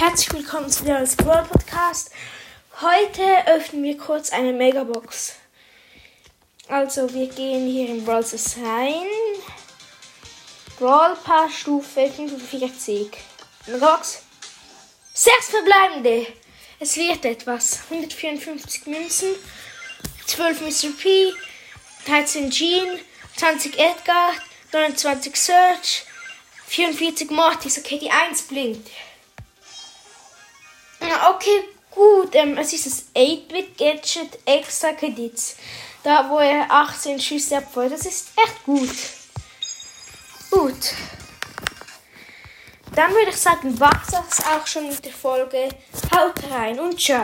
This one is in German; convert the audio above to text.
Herzlich willkommen zu der Brawl Podcast. Heute öffnen wir kurz eine Megabox. Also wir gehen hier in Brawl rein. Brawl Pass Stufe 45. Megabox. Sechs verbleibende. Es wird etwas. 154 Münzen, 12 Mr. P, 13 Jean, 20 Edgar, 29 Search, 44 Mortis. Okay, die 1 blinkt. Okay, gut. Ähm, es ist das 8-Bit-Gadget Extra Kredits. Da, wo er 18 Schüsse abfeuert. Das ist echt gut. Gut. Dann würde ich sagen, war das auch schon mit der Folge. Haut rein und ciao.